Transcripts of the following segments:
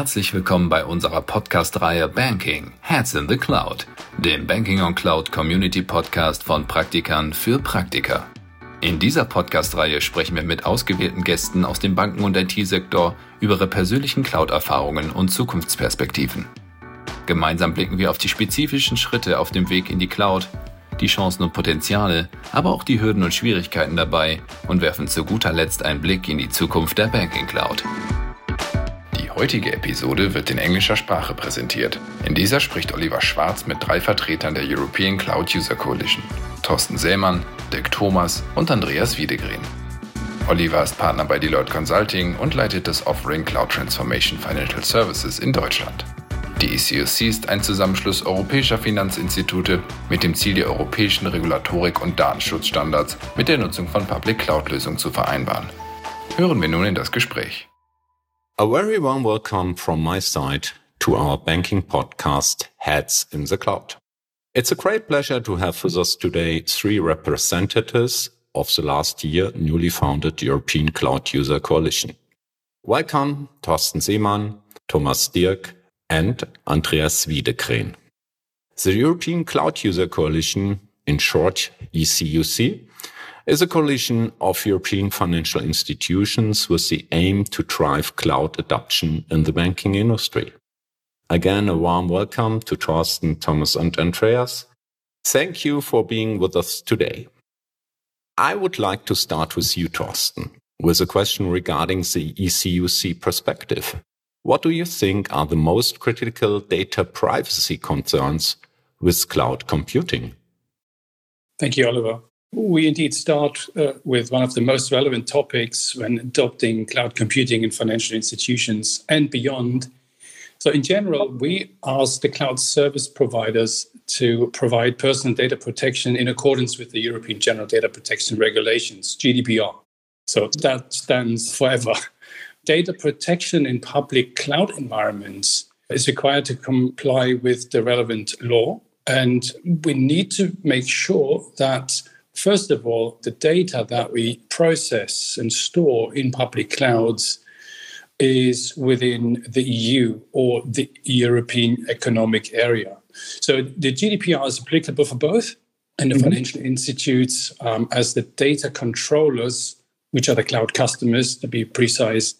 Herzlich willkommen bei unserer Podcast-Reihe Banking Heads in the Cloud, dem Banking on Cloud Community Podcast von Praktikern für Praktiker. In dieser Podcast-Reihe sprechen wir mit ausgewählten Gästen aus dem Banken- und IT-Sektor über ihre persönlichen Cloud-Erfahrungen und Zukunftsperspektiven. Gemeinsam blicken wir auf die spezifischen Schritte auf dem Weg in die Cloud, die Chancen und Potenziale, aber auch die Hürden und Schwierigkeiten dabei und werfen zu guter Letzt einen Blick in die Zukunft der Banking Cloud. Die heutige Episode wird in englischer Sprache präsentiert. In dieser spricht Oliver Schwarz mit drei Vertretern der European Cloud User Coalition: Thorsten Sämann, Dirk Thomas und Andreas Wiedegren. Oliver ist Partner bei Deloitte Consulting und leitet das Offering Cloud Transformation Financial Services in Deutschland. Die ECOC ist ein Zusammenschluss europäischer Finanzinstitute mit dem Ziel, die europäischen Regulatorik- und Datenschutzstandards mit der Nutzung von Public Cloud-Lösungen zu vereinbaren. Hören wir nun in das Gespräch. A very warm welcome from my side to our banking podcast, Heads in the Cloud. It's a great pleasure to have with us today three representatives of the last year newly founded European Cloud User Coalition. Welcome, Thorsten Seemann, Thomas Dirk, and Andreas Wiedekren. The European Cloud User Coalition, in short ECUC, is a coalition of European financial institutions with the aim to drive cloud adoption in the banking industry. Again, a warm welcome to Thorsten, Thomas, and Andreas. Thank you for being with us today. I would like to start with you, Thorsten, with a question regarding the ECUC perspective. What do you think are the most critical data privacy concerns with cloud computing? Thank you, Oliver. We indeed start uh, with one of the most relevant topics when adopting cloud computing in financial institutions and beyond. So, in general, we ask the cloud service providers to provide personal data protection in accordance with the European General Data Protection Regulations, GDPR. So, that stands forever data protection in public cloud environments is required to comply with the relevant law. And we need to make sure that, first of all, the data that we process and store in public clouds is within the EU or the European Economic Area. So the GDPR is applicable for both, and the mm-hmm. financial institutes, um, as the data controllers, which are the cloud customers to be precise,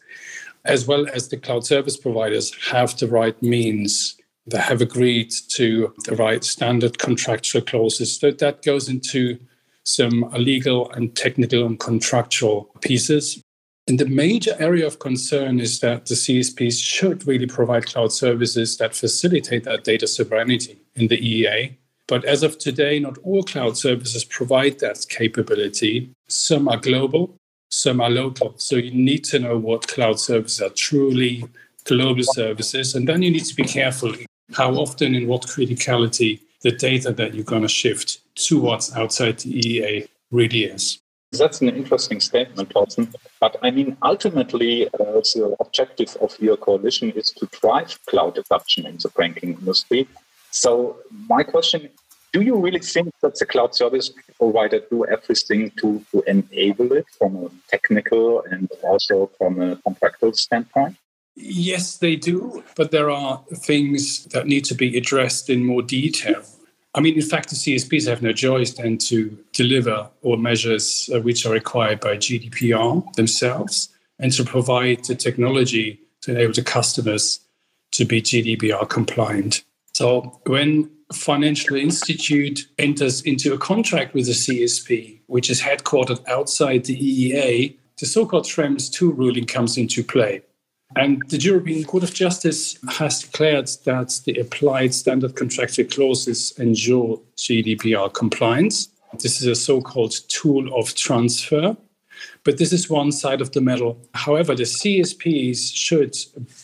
as well as the cloud service providers have the right means. They have agreed to the right standard contractual clauses. So that goes into some legal and technical and contractual pieces. And the major area of concern is that the CSPs should really provide cloud services that facilitate that data sovereignty in the EEA. But as of today, not all cloud services provide that capability. Some are global, some are local. So you need to know what cloud services are truly global services. And then you need to be careful how often and what criticality the data that you're going to shift towards outside the EEA really is. That's an interesting statement, Thorsten. But I mean, ultimately, uh, the objective of your coalition is to drive cloud adoption in the banking industry. So, my question do you really think that the cloud service provider do everything to, to enable it from a technical and also from a contractual standpoint? Yes, they do, but there are things that need to be addressed in more detail. I mean, in fact, the CSPs have no choice than to deliver all measures uh, which are required by GDPR themselves and to provide the technology to enable the customers to be GDPR compliant. So when financial institute enters into a contract with a CSP, which is headquartered outside the EEA, the so called Schrems 2 ruling comes into play. And the European Court of Justice has declared that the applied standard contractual clauses ensure GDPR compliance. This is a so called tool of transfer. But this is one side of the medal. However, the CSPs should,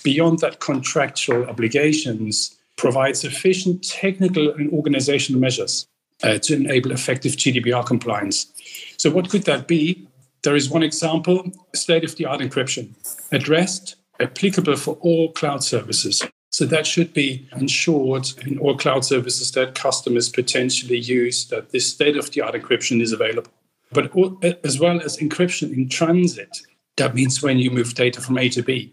beyond that contractual obligations, provide sufficient technical and organizational measures uh, to enable effective GDPR compliance. So, what could that be? There is one example state of the art encryption, addressed, applicable for all cloud services. So, that should be ensured in all cloud services that customers potentially use, that this state of the art encryption is available. But as well as encryption in transit, that means when you move data from A to B.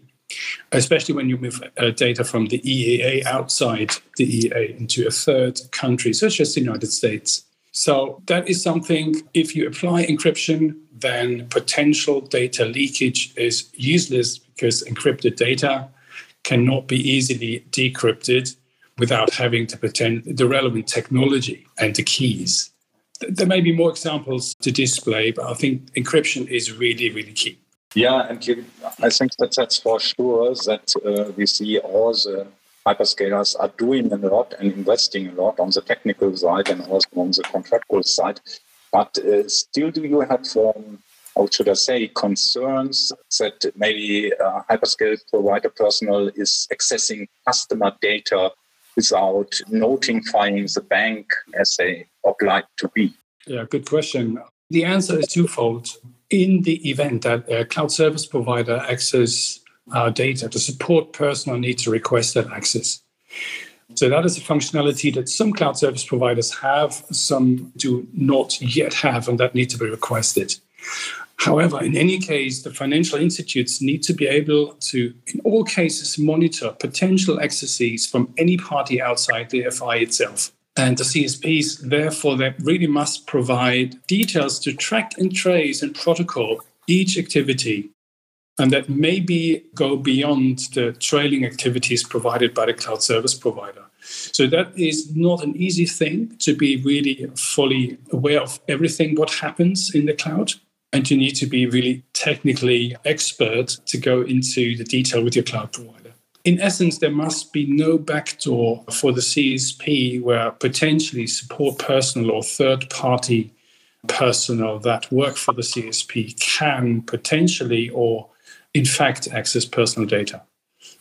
especially when you move uh, data from the EEA outside the EEA into a third country, such as the United States. So that is something, if you apply encryption, then potential data leakage is useless because encrypted data cannot be easily decrypted without having to pretend the relevant technology and the keys. There may be more examples to display, but I think encryption is really, really key. Yeah, and I think that that's for sure that uh, we see all the hyperscalers are doing a lot and investing a lot on the technical side and also on the contractual side. But uh, still, do you have, um, how should I say, concerns that maybe uh, hyperscale provider personnel is accessing customer data without notifying the bank as they obliged to be? Yeah, good question. The answer is twofold. In the event that a cloud service provider access our data, the support personnel need to request that access. So that is a functionality that some cloud service providers have, some do not yet have, and that need to be requested. However, in any case, the financial institutes need to be able to, in all cases, monitor potential accesses from any party outside the FI itself. And the CSPs, therefore, they really must provide details to track and trace and protocol each activity and that maybe go beyond the trailing activities provided by the cloud service provider. So that is not an easy thing to be really fully aware of everything what happens in the cloud. And you need to be really technically expert to go into the detail with your cloud provider. In essence, there must be no backdoor for the CSP where potentially support personnel or third party personnel that work for the CSP can potentially or in fact access personal data.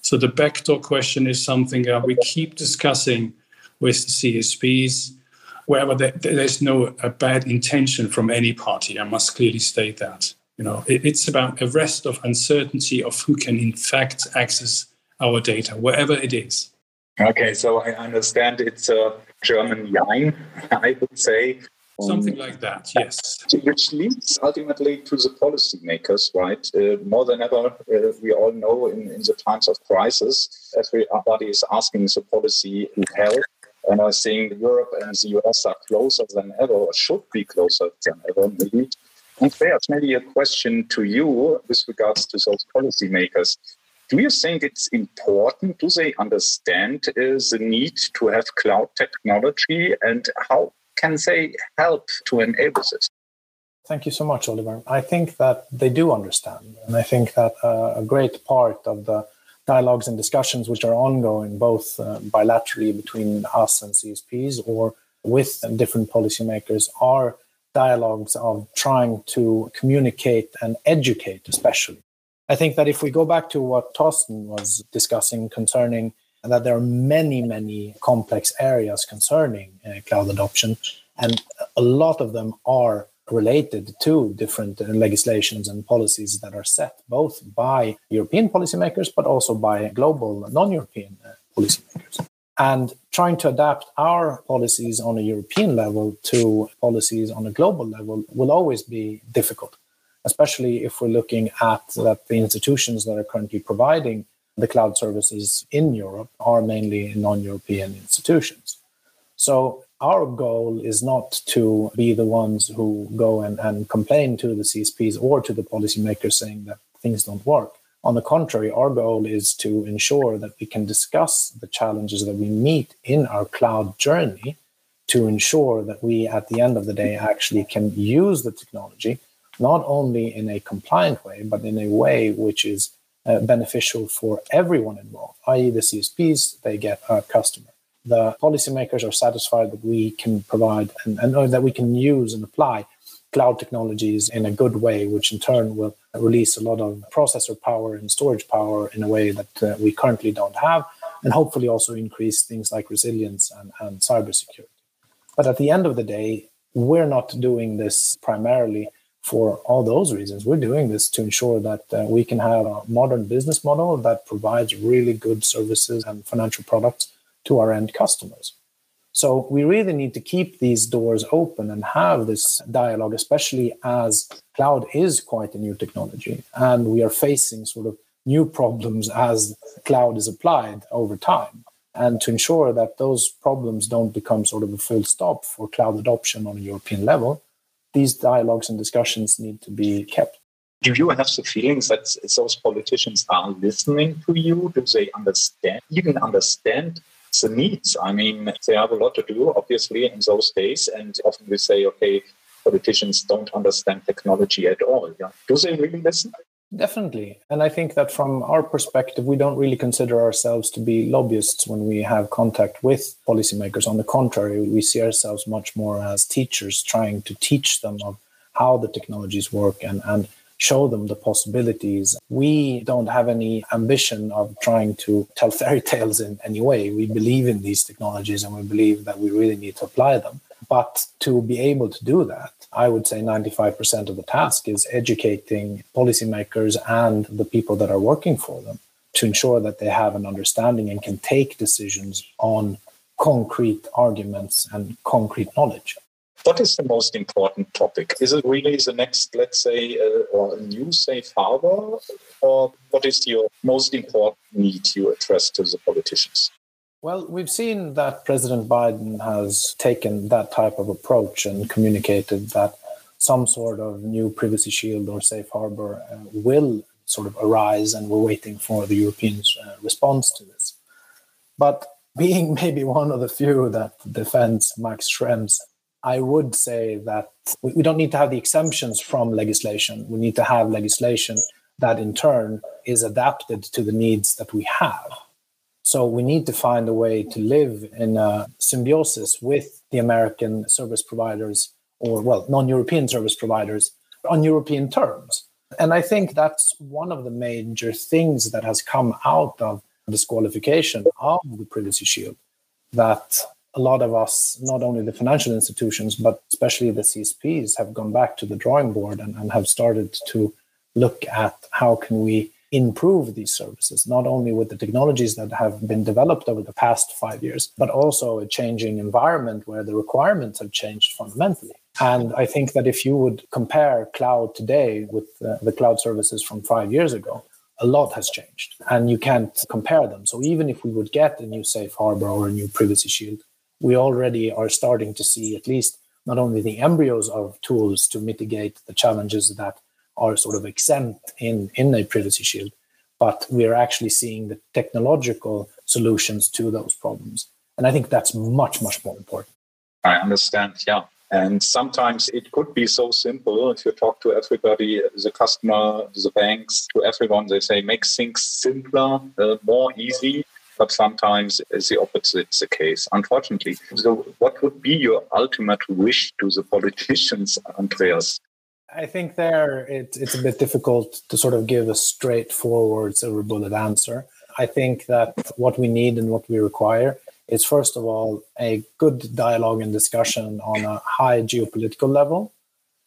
So the backdoor question is something that we keep discussing with the CSPs, wherever there's no bad intention from any party. I must clearly state that. You know, it's about a rest of uncertainty of who can in fact access our data, wherever it is. Okay, so I understand it's a German line, I would say. Something like that, yes. Which leads ultimately to the policymakers, right? Uh, more than ever, uh, we all know in, in the times of crisis, everybody is asking the policy to help. And I think Europe and the US are closer than ever, or should be closer than ever, maybe. And there's maybe a question to you with regards to those policymakers. Do you think it's important? Do they understand uh, the need to have cloud technology? And how can they help to enable this? Thank you so much, Oliver. I think that they do understand. And I think that uh, a great part of the dialogues and discussions which are ongoing, both uh, bilaterally between us and CSPs or with different policymakers, are dialogues of trying to communicate and educate, especially. I think that if we go back to what Thorsten was discussing concerning and that there are many, many complex areas concerning uh, cloud adoption, and a lot of them are related to different uh, legislations and policies that are set both by European policymakers but also by global non-European uh, policymakers. And trying to adapt our policies on a European level to policies on a global level will always be difficult, especially if we're looking at that the institutions that are currently providing the cloud services in Europe are mainly non European institutions. So, our goal is not to be the ones who go and, and complain to the CSPs or to the policymakers saying that things don't work. On the contrary, our goal is to ensure that we can discuss the challenges that we meet in our cloud journey to ensure that we, at the end of the day, actually can use the technology not only in a compliant way, but in a way which is uh, beneficial for everyone involved, i.e., the CSPs, they get a customer. The policymakers are satisfied that we can provide and, and that we can use and apply cloud technologies in a good way, which in turn will release a lot of processor power and storage power in a way that uh, we currently don't have, and hopefully also increase things like resilience and, and cybersecurity. But at the end of the day, we're not doing this primarily for all those reasons. We're doing this to ensure that uh, we can have a modern business model that provides really good services and financial products to our end customers. So we really need to keep these doors open and have this dialogue, especially as cloud is quite a new technology. And we are facing sort of new problems as cloud is applied over time and to ensure that those problems don't become sort of a full stop for cloud adoption on a European level, these dialogues and discussions need to be kept. Do you have the feelings that those politicians are listening to you? Do they understand, even understand the needs? I mean, they have a lot to do, obviously, in those days. And often we say, okay, politicians don't understand technology at all. Yeah. Do they really listen? Definitely. And I think that from our perspective, we don't really consider ourselves to be lobbyists when we have contact with policymakers. On the contrary, we see ourselves much more as teachers trying to teach them of how the technologies work and, and show them the possibilities. We don't have any ambition of trying to tell fairy tales in any way. We believe in these technologies and we believe that we really need to apply them. But to be able to do that, I would say 95% of the task is educating policymakers and the people that are working for them to ensure that they have an understanding and can take decisions on concrete arguments and concrete knowledge. What is the most important topic? Is it really the next, let's say, uh, or a new safe harbor? Or what is your most important need you address to the politicians? Well, we've seen that President Biden has taken that type of approach and communicated that some sort of new privacy shield or safe harbor uh, will sort of arise, and we're waiting for the Europeans' uh, response to this. But being maybe one of the few that defends Max Schrems, I would say that we, we don't need to have the exemptions from legislation. We need to have legislation that in turn is adapted to the needs that we have. So we need to find a way to live in a symbiosis with the American service providers or, well, non European service providers on European terms. And I think that's one of the major things that has come out of the disqualification of the Privacy Shield that a lot of us, not only the financial institutions, but especially the CSPs, have gone back to the drawing board and, and have started to look at how can we improve these services, not only with the technologies that have been developed over the past five years, but also a changing environment where the requirements have changed fundamentally. And I think that if you would compare cloud today with uh, the cloud services from five years ago, a lot has changed and you can't compare them. So even if we would get a new safe harbor or a new privacy shield, we already are starting to see at least not only the embryos of tools to mitigate the challenges that are sort of exempt in, in a privacy shield, but we're actually seeing the technological solutions to those problems. And I think that's much, much more important. I understand. Yeah. And sometimes it could be so simple. If you talk to everybody, the customer, the banks, to everyone, they say make things simpler, uh, more easy. But sometimes the opposite is the case, unfortunately. So, what would be your ultimate wish to the politicians, Andreas? I think there it, it's a bit difficult to sort of give a straightforward silver bullet answer. I think that what we need and what we require is first of all a good dialogue and discussion on a high geopolitical level.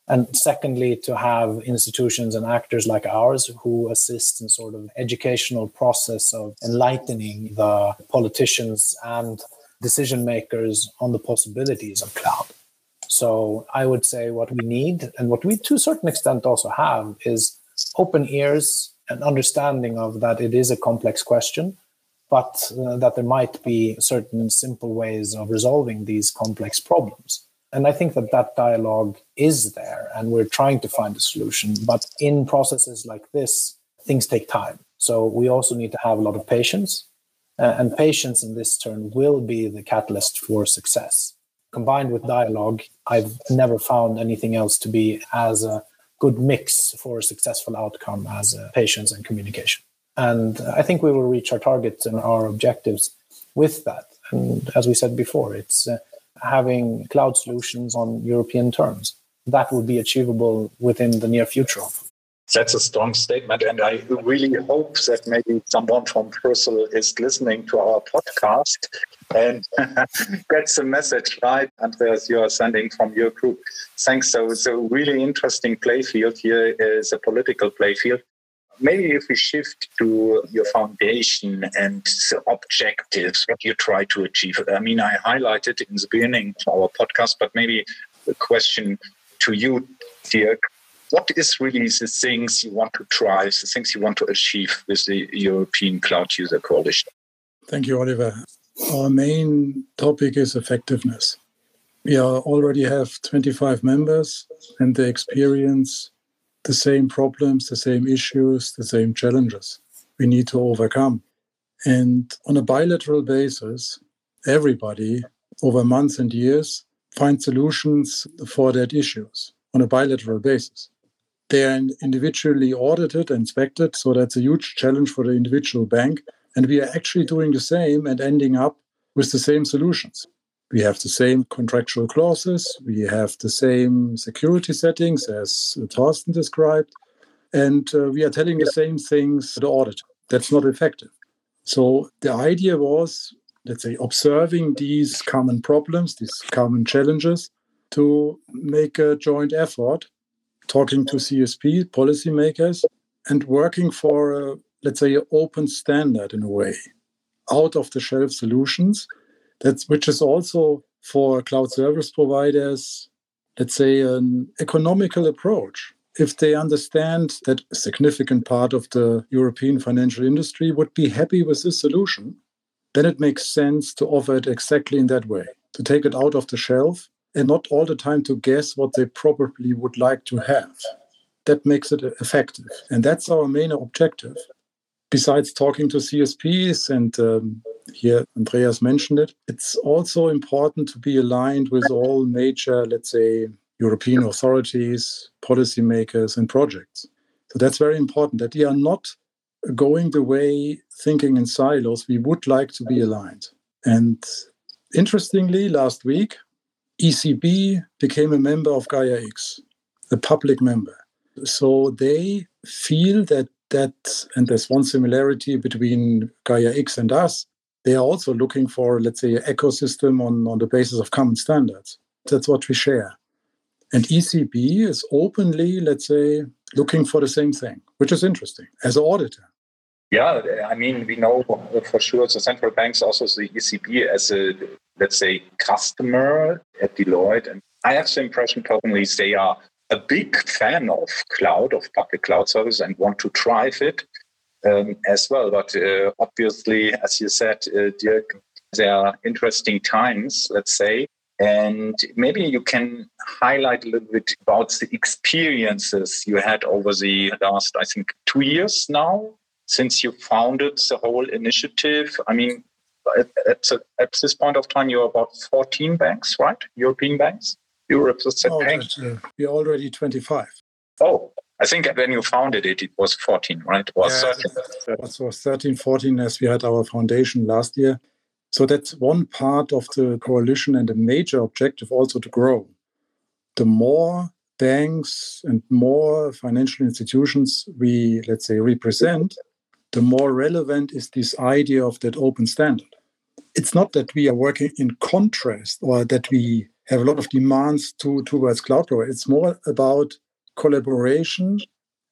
And secondly, to have institutions and actors like ours who assist in sort of educational process of enlightening the politicians and decision makers on the possibilities of cloud. So I would say what we need and what we to a certain extent also have is open ears and understanding of that it is a complex question, but uh, that there might be certain simple ways of resolving these complex problems. And I think that that dialogue is there and we're trying to find a solution. But in processes like this, things take time. So we also need to have a lot of patience. Uh, and patience in this turn will be the catalyst for success combined with dialogue, I've never found anything else to be as a good mix for a successful outcome as uh, patience and communication. And I think we will reach our targets and our objectives with that. And as we said before, it's uh, having cloud solutions on European terms. That will be achievable within the near future. That's a strong statement. And I really hope that maybe someone from Brussels is listening to our podcast and gets the message right. Andreas, you are sending from your group. Thanks. So it's a really interesting playfield here is a political playfield. Maybe if we shift to your foundation and the objectives, what you try to achieve. I mean, I highlighted in the beginning of our podcast, but maybe a question to you, Dirk what is really the things you want to try, the things you want to achieve with the European Cloud User Coalition? Thank you, Oliver. Our main topic is effectiveness. We are, already have 25 members and they experience the same problems, the same issues, the same challenges we need to overcome. And on a bilateral basis, everybody over months and years finds solutions for that issues on a bilateral basis. They are individually audited and inspected, so that's a huge challenge for the individual bank. And we are actually doing the same and ending up with the same solutions. We have the same contractual clauses, we have the same security settings as Thorsten described, and uh, we are telling the same things to the auditor. That's not effective. So the idea was, let's say, observing these common problems, these common challenges, to make a joint effort, talking to CSP policymakers, and working for, a, let's say, an open standard in a way, out of the shelf solutions that's which is also for cloud service providers, let's say, an economical approach. If they understand that a significant part of the European financial industry would be happy with this solution, then it makes sense to offer it exactly in that way, to take it out of the shelf and not all the time to guess what they probably would like to have. That makes it effective. And that's our main objective. Besides talking to CSPs and um, here Andreas mentioned it. It's also important to be aligned with all major, let's say, European authorities, policymakers, and projects. So that's very important that we are not going the way thinking in silos. We would like to be aligned. And interestingly, last week, ECB became a member of Gaia X, a public member. So they feel that that, and there's one similarity between Gaia X and us, they are also looking for, let's say, an ecosystem on, on the basis of common standards. That's what we share. And ECB is openly, let's say, looking for the same thing, which is interesting as an auditor. Yeah, I mean, we know for sure the central banks also the ECB as a, let's say, customer at Deloitte. And I have the impression personally they are a big fan of cloud, of public cloud service and want to drive it um, as well. But uh, obviously, as you said, uh, Dirk, there are interesting times, let's say. And maybe you can highlight a little bit about the experiences you had over the last, I think, two years now since you founded the whole initiative. I mean, at, at, at this point of time, you're about 14 banks, right? European banks? You represent oh, uh, we're already 25. Oh, I think when you founded it, it was 14, right? It was yeah, 13. It was 13, 14 as we had our foundation last year. So that's one part of the coalition and a major objective also to grow. The more banks and more financial institutions we, let's say, represent, the more relevant is this idea of that open standard. It's not that we are working in contrast or that we have a lot of demands to, towards cloud providers. It's more about collaboration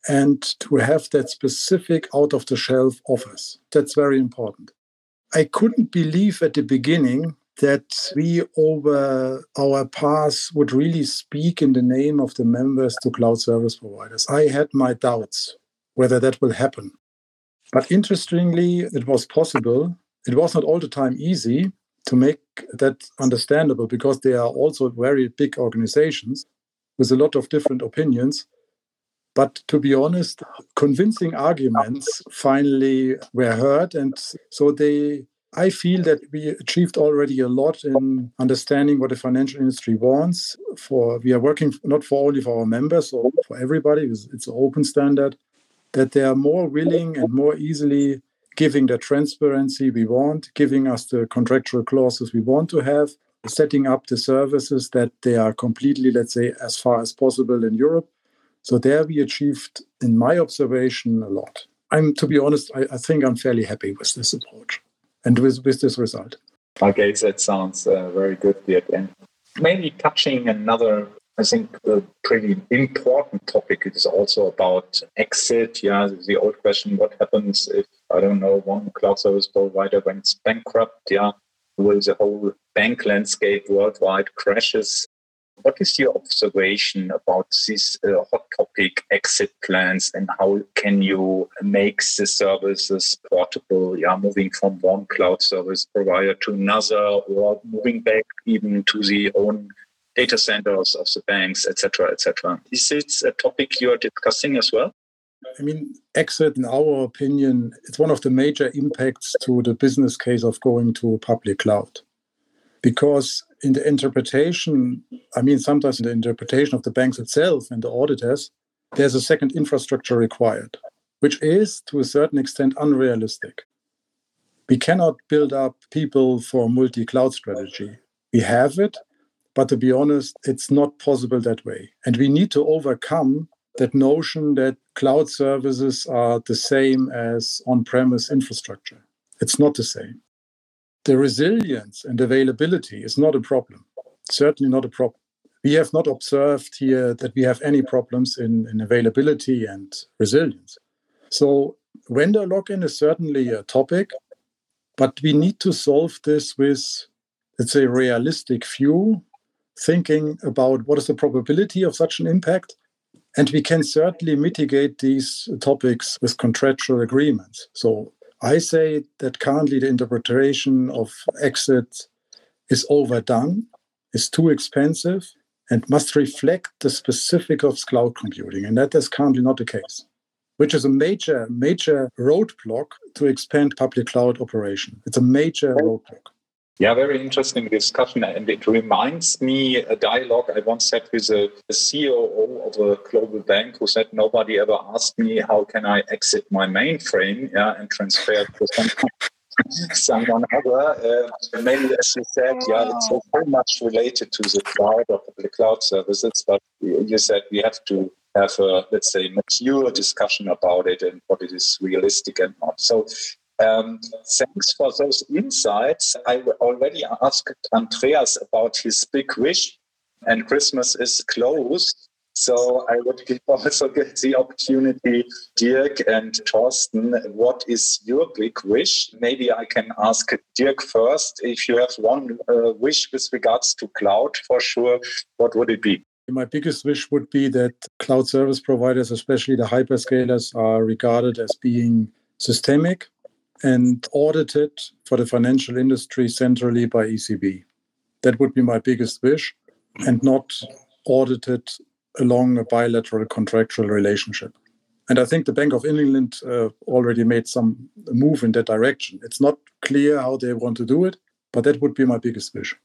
and to have that specific out of the shelf offers. That's very important. I couldn't believe at the beginning that we, over our paths, would really speak in the name of the members to cloud service providers. I had my doubts whether that will happen. But interestingly, it was possible. It was not all the time easy to make that understandable because they are also very big organizations with a lot of different opinions. But to be honest, convincing arguments finally were heard. And so they, I feel that we achieved already a lot in understanding what the financial industry wants. For we are working not for only for our members or for everybody, it's, it's an open standard, that they are more willing and more easily giving the transparency we want, giving us the contractual clauses we want to have, setting up the services that they are completely, let's say, as far as possible in Europe. So there we achieved, in my observation, a lot. I'm, to be honest, I, I think I'm fairly happy with this approach and with, with this result. Okay, that sounds uh, very good, Dirk. And maybe touching another, I think, a pretty important topic is also about exit. Yeah, the old question: what happens if I don't know one cloud service provider went bankrupt? Yeah, will the whole bank landscape worldwide crashes. What is your observation about this uh, hot topic exit plans and how can you make the services portable? Yeah, moving from one cloud service provider to another or moving back even to the own data centers of the banks, etc., etc. Is it a topic you are discussing as well? I mean, exit, in our opinion, it's one of the major impacts to the business case of going to public cloud. Because in the interpretation, I mean, sometimes in the interpretation of the banks itself and the auditors, there's a second infrastructure required, which is to a certain extent unrealistic. We cannot build up people for multi cloud strategy. We have it, but to be honest, it's not possible that way. And we need to overcome that notion that cloud services are the same as on premise infrastructure. It's not the same. The resilience and availability is not a problem, certainly not a problem. We have not observed here that we have any problems in, in availability and resilience. So, vendor lock in is certainly a topic, but we need to solve this with, let's say, realistic view, thinking about what is the probability of such an impact and we can certainly mitigate these topics with contractual agreements. So I say that currently the interpretation of exit is overdone, is too expensive, and must reflect the specific of cloud computing. And that is currently not the case, which is a major, major roadblock to expand public cloud operation. It's a major roadblock. Yeah, very interesting discussion. And it reminds me a dialogue I once had with a, a CEO of a global bank who said, Nobody ever asked me how can I exit my mainframe yeah, and transfer it to some, someone other. Uh, maybe, as you said, yeah, it's so much related to the cloud or the cloud services, but you said we have to have a, let's say, mature discussion about it and what it is realistic and not. So um, thanks for those insights. I already asked Andreas about his big wish, and Christmas is close. So I would also get the opportunity, Dirk and Thorsten, what is your big wish? Maybe I can ask Dirk first. If you have one uh, wish with regards to cloud, for sure, what would it be? My biggest wish would be that cloud service providers, especially the hyperscalers, are regarded as being systemic and audited for the financial industry centrally by ECB. That would be my biggest wish, and not audited along a bilateral contractual relationship. And I think the Bank of England uh, already made some move in that direction. It's not clear how they want to do it, but that would be my biggest wish.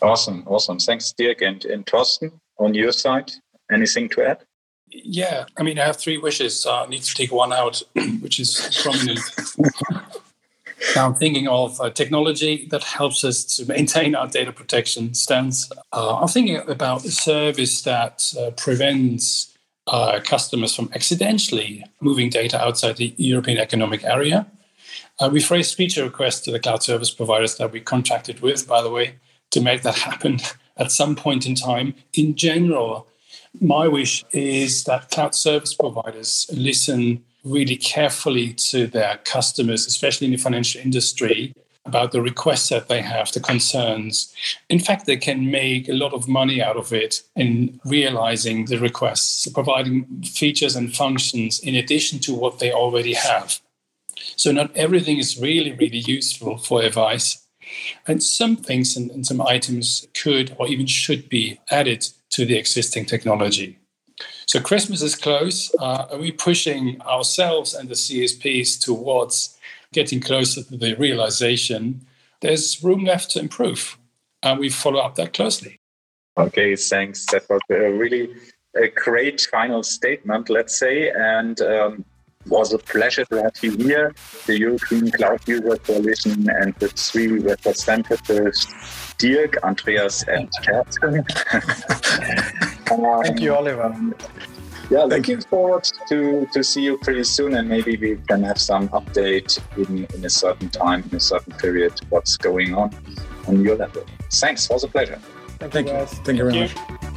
Awesome, awesome. Thanks, Dirk. And, and Thorsten, on your side, anything to add? Yeah, I mean, I have three wishes. Uh, I need to take one out, which is prominent. now I'm thinking of uh, technology that helps us to maintain our data protection stance. Uh, I'm thinking about a service that uh, prevents uh, customers from accidentally moving data outside the European Economic Area. We've raised feature requests to the cloud service providers that we contracted with, by the way, to make that happen at some point in time. In general, my wish is that cloud service providers listen really carefully to their customers, especially in the financial industry, about the requests that they have, the concerns. In fact, they can make a lot of money out of it in realizing the requests, providing features and functions in addition to what they already have. So, not everything is really, really useful for advice. And some things and, and some items could or even should be added to the existing technology. So Christmas is close. Uh, are we pushing ourselves and the CSPs towards getting closer to the realization there's room left to improve? And we follow up that closely. Okay, thanks. That was a really a great final statement, let's say. And um, was a pleasure to have you here, the European Cloud User Coalition, and the three representatives Dirk, Andreas, and Kerstin. um, Thank you, Oliver. Yeah, looking forward to, to see you pretty soon, and maybe we can have some update in, in a certain time, in a certain period, what's going on on your level. Thanks, it was a pleasure. Thank, Thank you. Thank you very Thank much. You.